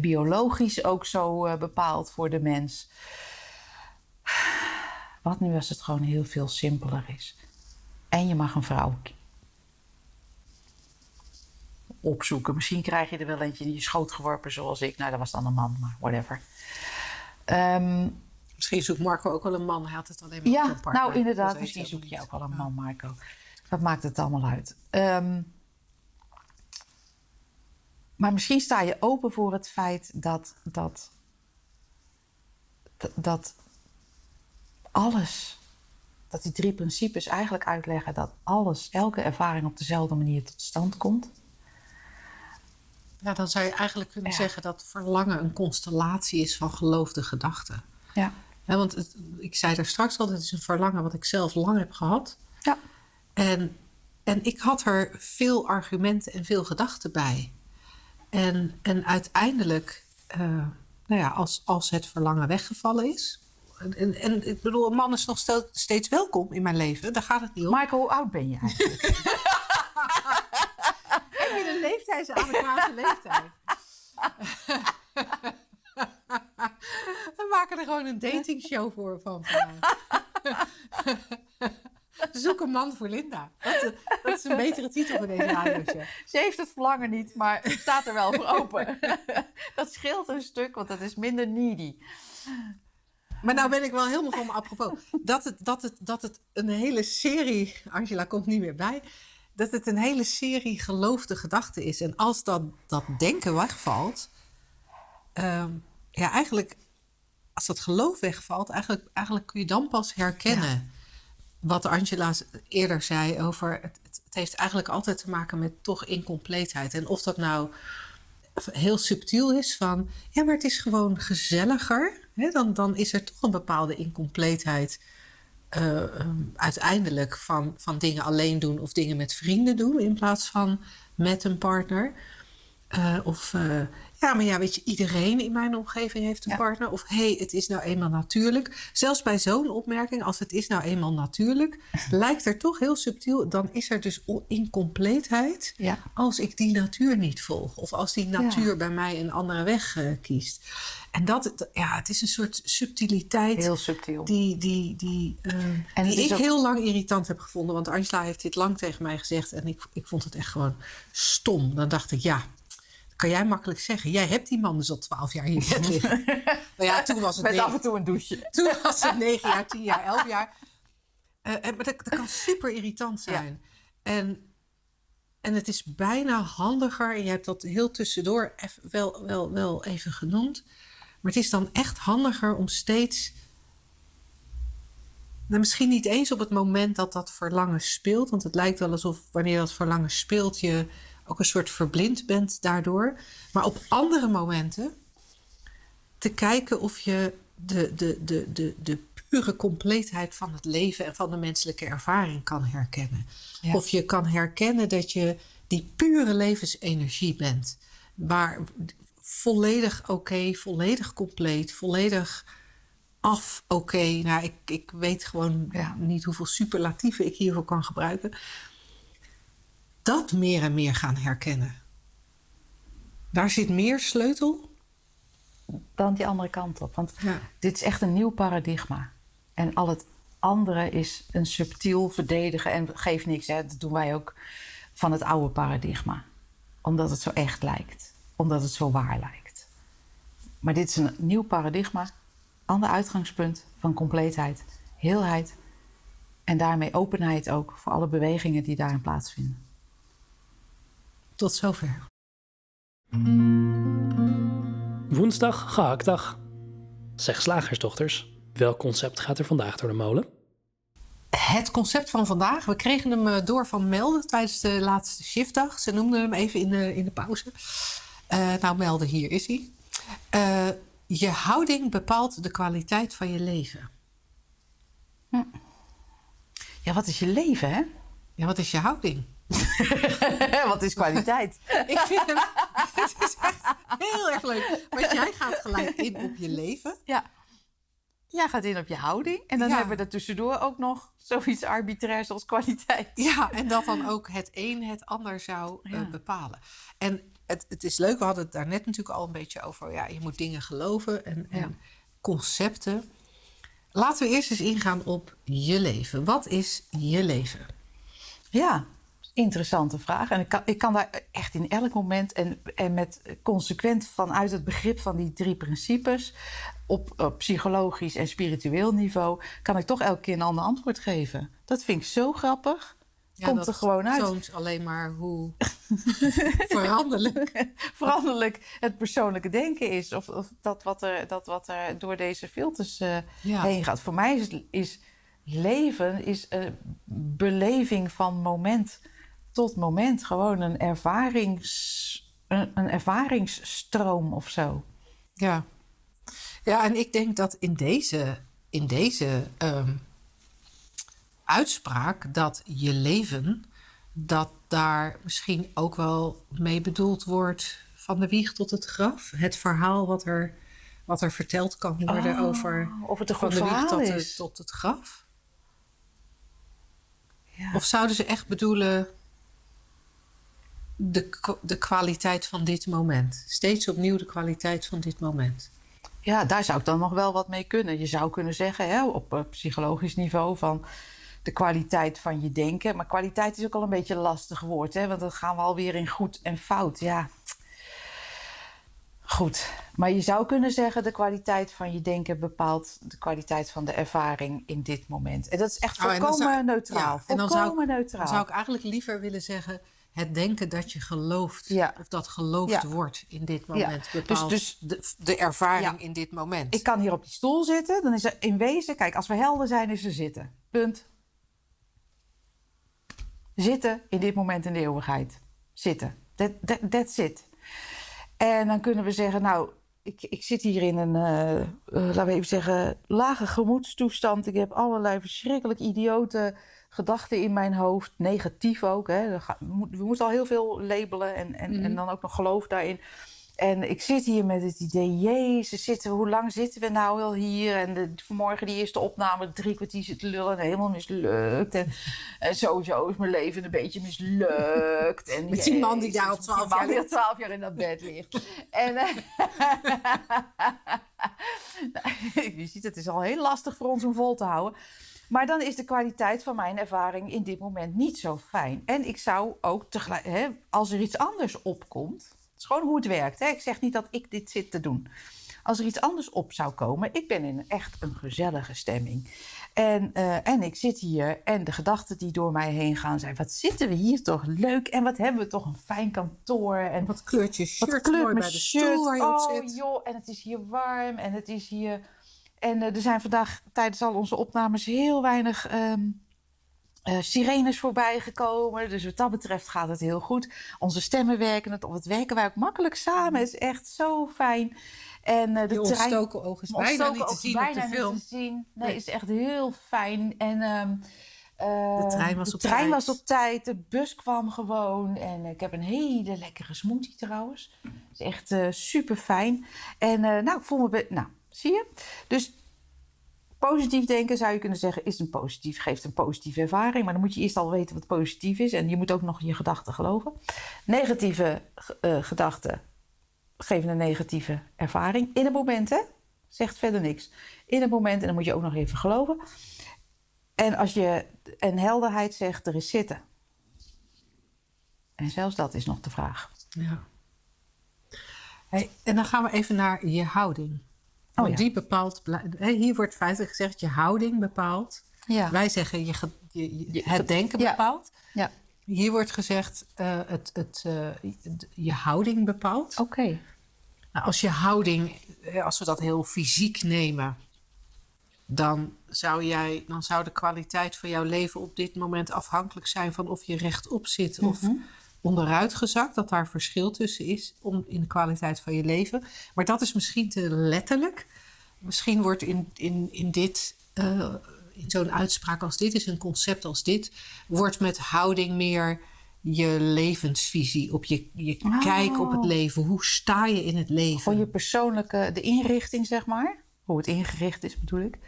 biologisch ook zo eh, bepaald voor de mens. Wat nu als het gewoon heel veel simpeler is? En je mag een vrouw opzoeken. Misschien krijg je er wel eentje in je schoot geworpen zoals ik. Nou, dat was dan een man, maar whatever. Ehm, Misschien zoekt Marco ook wel een man. Hij had het alleen maar ja, een partner. nou inderdaad. Misschien zoek je ook wel een Ja. man, Marco. Dat maakt het allemaal uit. Ehm, maar misschien sta je open voor het feit dat, dat, dat, alles, dat die drie principes eigenlijk uitleggen dat alles, elke ervaring op dezelfde manier tot stand komt. Ja, dan zou je eigenlijk kunnen Ja. zeggen dat verlangen een constellatie is van geloofde gedachten. Ja. Hè, want het- ik zei daar straks al, het is een verlangen wat ik zelf lang heb gehad. Ja. En, en ik had er veel argumenten en veel gedachten bij. En, en uiteindelijk, eh, nou ja, als, als het verlangen weggevallen is. En, en, en ik bedoel, een man is nog stel- steeds welkom in mijn leven. Daar gaat het niet om. Marco, hoe oud ben je eigenlijk? Heb je een leeftijdsadequate leeftijd? We maken er gewoon een datingshow voor van. Zoek een man voor Linda. Dat, dat is een betere titel voor deze radioshow. Ze heeft het verlangen niet, maar het staat er wel voor open. dat scheelt een stuk, want dat is minder needy. Maar nou ben ik wel helemaal van me apropos. Dat het, dat, het, dat het een hele serie... Angela komt niet meer bij. Dat het een hele serie geloofde gedachten is. En als dat, dat denken wegvalt... ehm, ja, eigenlijk... Als dat geloof wegvalt... Eigenlijk, eigenlijk kun je dan pas herkennen... Wat Angela eerder zei over... Het, het, heeft eigenlijk altijd te maken met toch incompleetheid. En of dat nou heel subtiel is van... ja, maar het is gewoon gezelliger. Hè? Dan, dan is er toch een bepaalde incompleetheid... eh, ehm, uiteindelijk van, van dingen alleen doen... of dingen met vrienden doen... in plaats van met een partner. Eh, of eh, ja, maar ja, weet je, iedereen in mijn omgeving heeft een Ja. partner. Of hé, hey, het is nou eenmaal natuurlijk. Zelfs bij zo'n opmerking, als het is nou eenmaal natuurlijk... lijkt er toch heel subtiel... dan is er dus incompleetheid Ja. als ik die natuur niet volg. Of als die natuur bij mij een andere weg eh, kiest. En dat, ja, het is een soort subtiliteit... Heel subtiel. Die, die, die, eh, En die ik ook- heel lang irritant heb gevonden. Want Angela heeft dit lang tegen mij gezegd. En ik, ik vond het echt gewoon stom. Dan dacht ik, ja, kan jij makkelijk zeggen. Jij hebt die man dus al twaalf jaar liggen. nou ja, toen was het Met af negen, en toe een douche. toen was het negen jaar, tien jaar, elf jaar. Eh, maar dat, dat kan super irritant zijn. En, en het is bijna handiger. En je hebt dat heel tussendoor even, wel, wel, wel even genoemd. Maar het is dan echt handiger om steeds. Nou, misschien niet eens op het moment dat dat verlangen speelt. Want het lijkt wel alsof wanneer dat verlangen speelt, je ook een soort verblind bent daardoor. Maar op andere momenten te kijken of je de, de, de, de, de pure compleetheid van het leven en van de menselijke ervaring kan herkennen. Ja. Of je kan herkennen dat je die pure levensenergie bent. Waar volledig oké, volledig compleet, volledig af oké. Nou, ik, ik weet gewoon Ja. niet hoeveel superlatieven ik hiervoor kan gebruiken. Dat meer en meer gaan herkennen. Daar zit meer sleutel. Dan die andere kant op. Want Ja. dit is echt een nieuw paradigma. En al het andere is een subtiel verdedigen. En geeft niks, hè? dat doen wij ook van het oude paradigma. Omdat het zo echt lijkt. Omdat het zo waar lijkt. Maar dit is een nieuw paradigma. Ander uitgangspunt van compleetheid, heelheid. En daarmee openheid ook voor alle bewegingen die daarin plaatsvinden. Tot zover. Woensdag, gehaktdag. Zeg slagersdochters, welk concept gaat er vandaag door de molen? Het concept van vandaag, we kregen hem eh, door van Melde tijdens de laatste shiftdag. Ze noemden hem even in de, in de pauze. Eh, nou, Melde, hier is hij. Eh, je houding bepaalt de kwaliteit van je leven. Ja, wat is je leven, hè? Ja, wat is je houding? wat is kwaliteit? Ik vind hem, het is echt heel erg leuk. Want jij gaat gelijk in op je leven. ja. Jij gaat in op je houding. En dan Ja. hebben we er tussendoor ook nog zoiets arbitrairs als kwaliteit. Ja, en dat dan ook het een het ander zou eh, bepalen. En het, het is leuk, we hadden het daar net natuurlijk al een beetje over. Ja, je moet dingen geloven en, en concepten. Laten we eerst eens ingaan op je leven. Wat is je leven? Ja, interessante vraag. En ik kan, ik kan daar echt in elk moment en, en met consequent vanuit het begrip van die drie principes op, op psychologisch en spiritueel niveau, kan ik toch elke keer een ander antwoord geven. Dat vind ik zo grappig. Komt dat er gewoon uit. toont alleen maar hoe veranderlijk. Veranderlijk het persoonlijke denken is. Of, of dat, wat er, dat wat er door deze filters eh, Ja. heen gaat. Voor mij is, is leven is een beleving van moment tot moment. Gewoon een, ervarings, een, een ervaringsstroom of zo. Ja. ja, en ik denk dat in deze, in deze ehm, uitspraak dat je leven, dat daar misschien ook wel mee bedoeld wordt van de wieg tot het graf. Het verhaal wat er, wat er verteld kan worden Oh, over Of het een van de wieg tot, tot het graf. Ja. Of zouden ze echt bedoelen de, de kwaliteit van dit moment? Steeds opnieuw de kwaliteit van dit moment. Ja, daar zou ik dan nog wel wat mee kunnen. Je zou kunnen zeggen hè, op eh, psychologisch niveau van de kwaliteit van je denken. Maar kwaliteit is ook al een beetje een lastig woord, hè, want dan gaan we alweer in goed en fout. Ja. Goed, maar je zou kunnen zeggen de kwaliteit van je denken bepaalt de kwaliteit van de ervaring in dit moment. En dat is echt Oh, volkomen zou- neutraal. ja, en dan zou ik- volkomen neutraal. Dan zou ik eigenlijk liever willen zeggen... het denken dat je gelooft... Ja. of dat geloofd Ja. wordt in dit moment... Dus- bepaalt dus- de, de ervaring Ja. in dit moment. Ik kan hier op die stoel zitten. Dan is er in wezen, kijk, als we helder zijn, is er zitten. Punt. Zitten in dit moment in de eeuwigheid. Zitten. That, that, that's it. En dan kunnen we zeggen, nou, ik, ik zit hier in een, eh, eh, laten we even zeggen, lage gemoedstoestand. Ik heb allerlei verschrikkelijk idiote gedachten in mijn hoofd. Negatief ook. Hè. We moeten- al heel veel labelen en, en, en dan ook nog geloof daarin. En ik zit hier met het idee, jezus, zitten, we- hoe lang zitten we nou wel hier? En de, vanmorgen die eerste opname, drie kwartier zitten lullen en helemaal mislukt. En, en sowieso is mijn leven een beetje mislukt. En Met die man die daar 12 man jaar die ligt. al 12 jaar in dat bed ligt. en eh, je ziet, het is al heel lastig voor ons om vol te houden. Maar dan is de kwaliteit van mijn ervaring in dit moment niet zo fijn. En ik zou ook tegelijk, hè, als er iets anders opkomt, het is gewoon hoe het werkt. Hè? Ik zeg niet dat ik dit zit te doen. Als er iets anders op zou komen, ik ben in echt een gezellige stemming. En, eh, en ik zit hier en de gedachten die door mij heen gaan zijn: wat zitten we hier toch leuk en wat hebben we toch een fijn kantoor. En Wat kleurt je shirt wat kleurt mooi mijn bij de shirt. stoel waar je op oh zit. joh, en het is hier warm en het is hier... En eh, er zijn vandaag tijdens al onze opnames heel weinig ehm, eh, sirenes voorbij gekomen. Dus wat dat betreft gaat het heel goed. Onze stemmen werken het, of het werken wij ook makkelijk samen. Het is echt zo fijn. En eh, de Je trein... ontstoken oog is bijna niet te zien op niet te zien. Nee, is echt heel fijn. En ehm, eh, De trein was de op trein tijd. was op tijd. De bus kwam gewoon. En ik heb een hele lekkere smoothie trouwens. is echt super fijn. En nou, ik voel me... Nou, zie je? Dus positief denken zou je kunnen zeggen is een positief, geeft een positieve ervaring. Maar dan moet je eerst al weten wat positief is. En je moet ook nog je gedachten geloven. Negatieve eh, gedachten geven een negatieve ervaring. In het moment, hè? Zegt verder niks. In het moment, en dan moet je ook nog even geloven. En als je een helderheid zegt, er is zitten. En zelfs dat is nog de vraag. Ja. Hey, en dan gaan we even naar je houding. Oh, Want ja. die bepaalt, hè, hier wordt feitelijk gezegd, je houding bepaalt. Ja. Wij zeggen je, het denken ja. bepaalt. Ja, Hier wordt gezegd, eh, het, het, eh, je houding bepaalt. oké. Nou, als je houding, eh, als we dat heel fysiek nemen, dan zou, jij, dan zou de kwaliteit van jouw leven op dit moment afhankelijk zijn van of je rechtop zit of onderuit gezakt. Dat daar verschil tussen is om, in de kwaliteit van je leven. Maar dat is misschien te letterlijk. Misschien wordt in, in, in dit. eh, in zo'n uitspraak als dit, is een concept als dit, wordt met houding meer je levensvisie, op je, je Oh. kijk op het leven. Hoe sta je in het leven? Voor je persoonlijke, de inrichting zeg maar. hoe het ingericht is bedoel ik,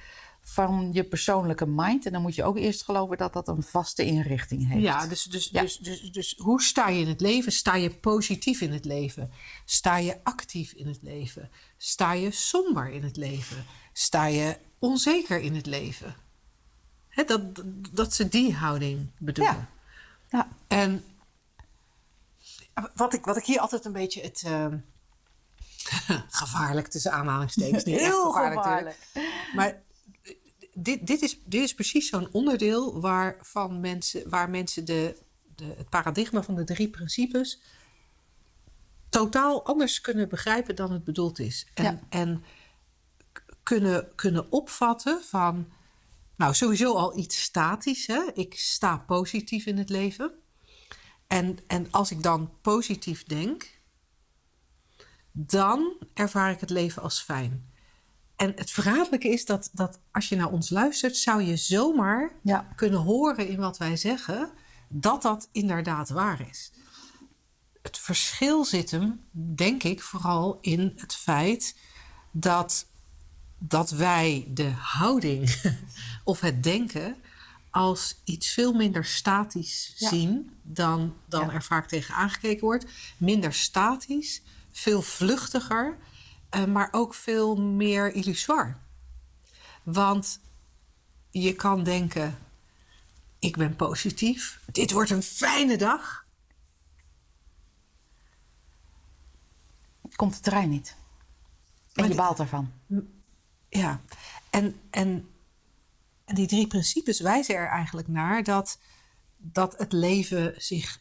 van je persoonlijke mind. En dan moet je ook eerst geloven dat dat een vaste inrichting heeft. Ja, dus, dus, Ja. Dus, dus, dus hoe sta je in het leven? Sta je positief in het leven? Sta je actief in het leven? Sta je somber in het leven? Sta je onzeker in het leven? Dat, dat ze die houding bedoelen. Ja. Ja. En wat ik, wat ik hier altijd een beetje het... ehm, gevaarlijk tussen aanhalingstekens. Niet echt Heel gevaarlijk, gevaarlijk. Maar dit, dit, is, dit is precies zo'n onderdeel waarvan mensen, waar mensen de, de, het paradigma van de drie principes totaal anders kunnen begrijpen dan het bedoeld is. En, Ja. en kunnen, kunnen opvatten van, nou sowieso al iets statisch. Hè? Ik sta positief in het leven. En, en als ik dan positief denk, dan ervaar ik het leven als fijn. En het verraderlijke is dat, dat als je naar ons luistert, zou je zomaar Ja. kunnen horen in wat wij zeggen dat dat inderdaad waar is. Het verschil zit hem, denk ik, vooral in het feit dat, dat wij de houding of het denken als iets veel minder statisch Ja. zien dan, dan Ja. er vaak tegen aangekeken wordt. Minder statisch, veel vluchtiger, eh, maar ook veel meer illusoir. Want je kan denken: ik ben positief, dit wordt een fijne dag. Komt de trein niet. En Maar je baalt ervan. Ja, en, en, en die drie principes wijzen er eigenlijk naar dat, dat het leven zich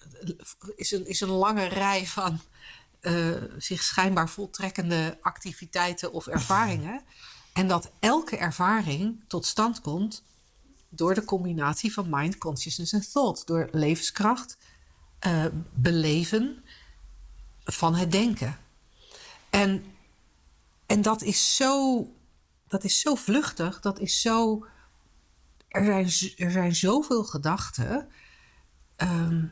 is een, is een lange rij van eh, zich schijnbaar voltrekkende activiteiten of ervaringen. En dat elke ervaring tot stand komt door de combinatie van mind, consciousness en thought. Door levenskracht, eh, beleven van het denken. En, en dat is zo dat is zo vluchtig, dat is zo. Er zijn, er zijn zoveel gedachten. Ehm,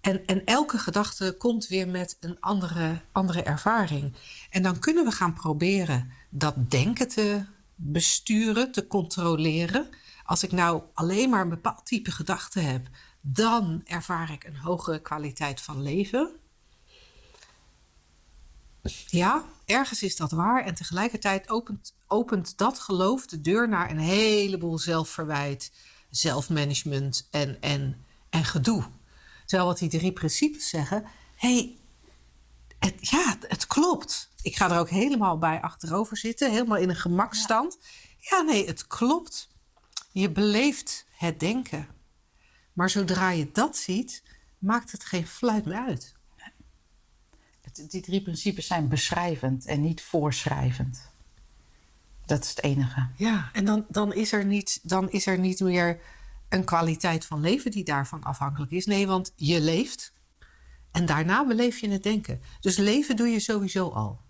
en, en elke gedachte komt weer met een andere, andere ervaring. En dan kunnen we gaan proberen dat denken te besturen, te controleren. Als ik nou alleen maar een bepaald type gedachte heb, dan ervaar ik een hogere kwaliteit van leven. Ja, ergens is dat waar. En tegelijkertijd opent, opent dat geloof de deur naar een heleboel zelfverwijt, zelfmanagement en, en, en gedoe. Terwijl wat die drie principes zeggen, hey, het, ja, het klopt. Ik ga er ook helemaal bij achterover zitten, helemaal in een gemakstand. Ja, nee, het klopt. Je beleeft het denken. Maar zodra je dat ziet, maakt het geen fluit meer uit. Die drie principes zijn beschrijvend en niet voorschrijvend. Dat is het enige. Ja, en dan, dan, is er niet, dan is er niet meer een kwaliteit van leven die daarvan afhankelijk is. Nee, want je leeft en daarna beleef je het denken. Dus leven doe je sowieso al.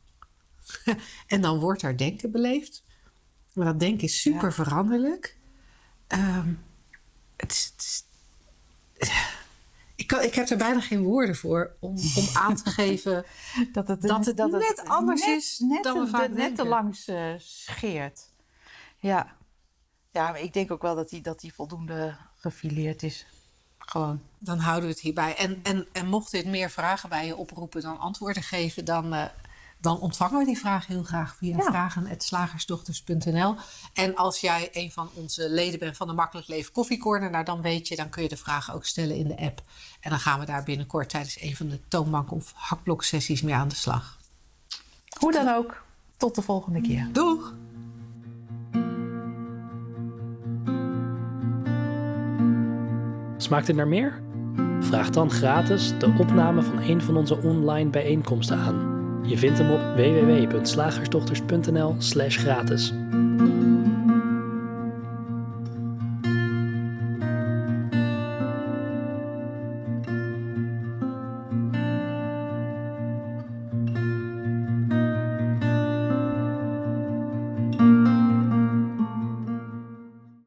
en dan wordt er denken beleefd. Maar dat denken is super Ja. veranderlijk. Ehm, het is, het is- ik, kan, ik heb er bijna geen woorden voor om, om aan te geven Dat het, Dat het net anders is net, dan we vaak net te langs eh, scheert. Ja. Ja, maar ik denk ook wel dat hij dat die voldoende gefileerd is. Gewoon. dan houden we het hierbij. En, en, en mocht dit meer vragen bij je oproepen dan antwoorden geven, dan, eh, dan ontvangen we die vragen heel graag via Ja. vragen.slagersdochters.nl. En als jij een van onze leden bent van de Makkelijk Leven Koffiecorner, nou dan weet je, dan kun je de vragen ook stellen in de app. En dan gaan we daar binnenkort tijdens een van de toonbank- of hakbloksessies mee aan de slag. Hoe dan ook, tot de volgende keer. Doeg! Smaakt het naar meer? Vraag dan gratis de opname van een van onze online bijeenkomsten aan. Je vindt hem op www.slagersdochters.nl/gratis.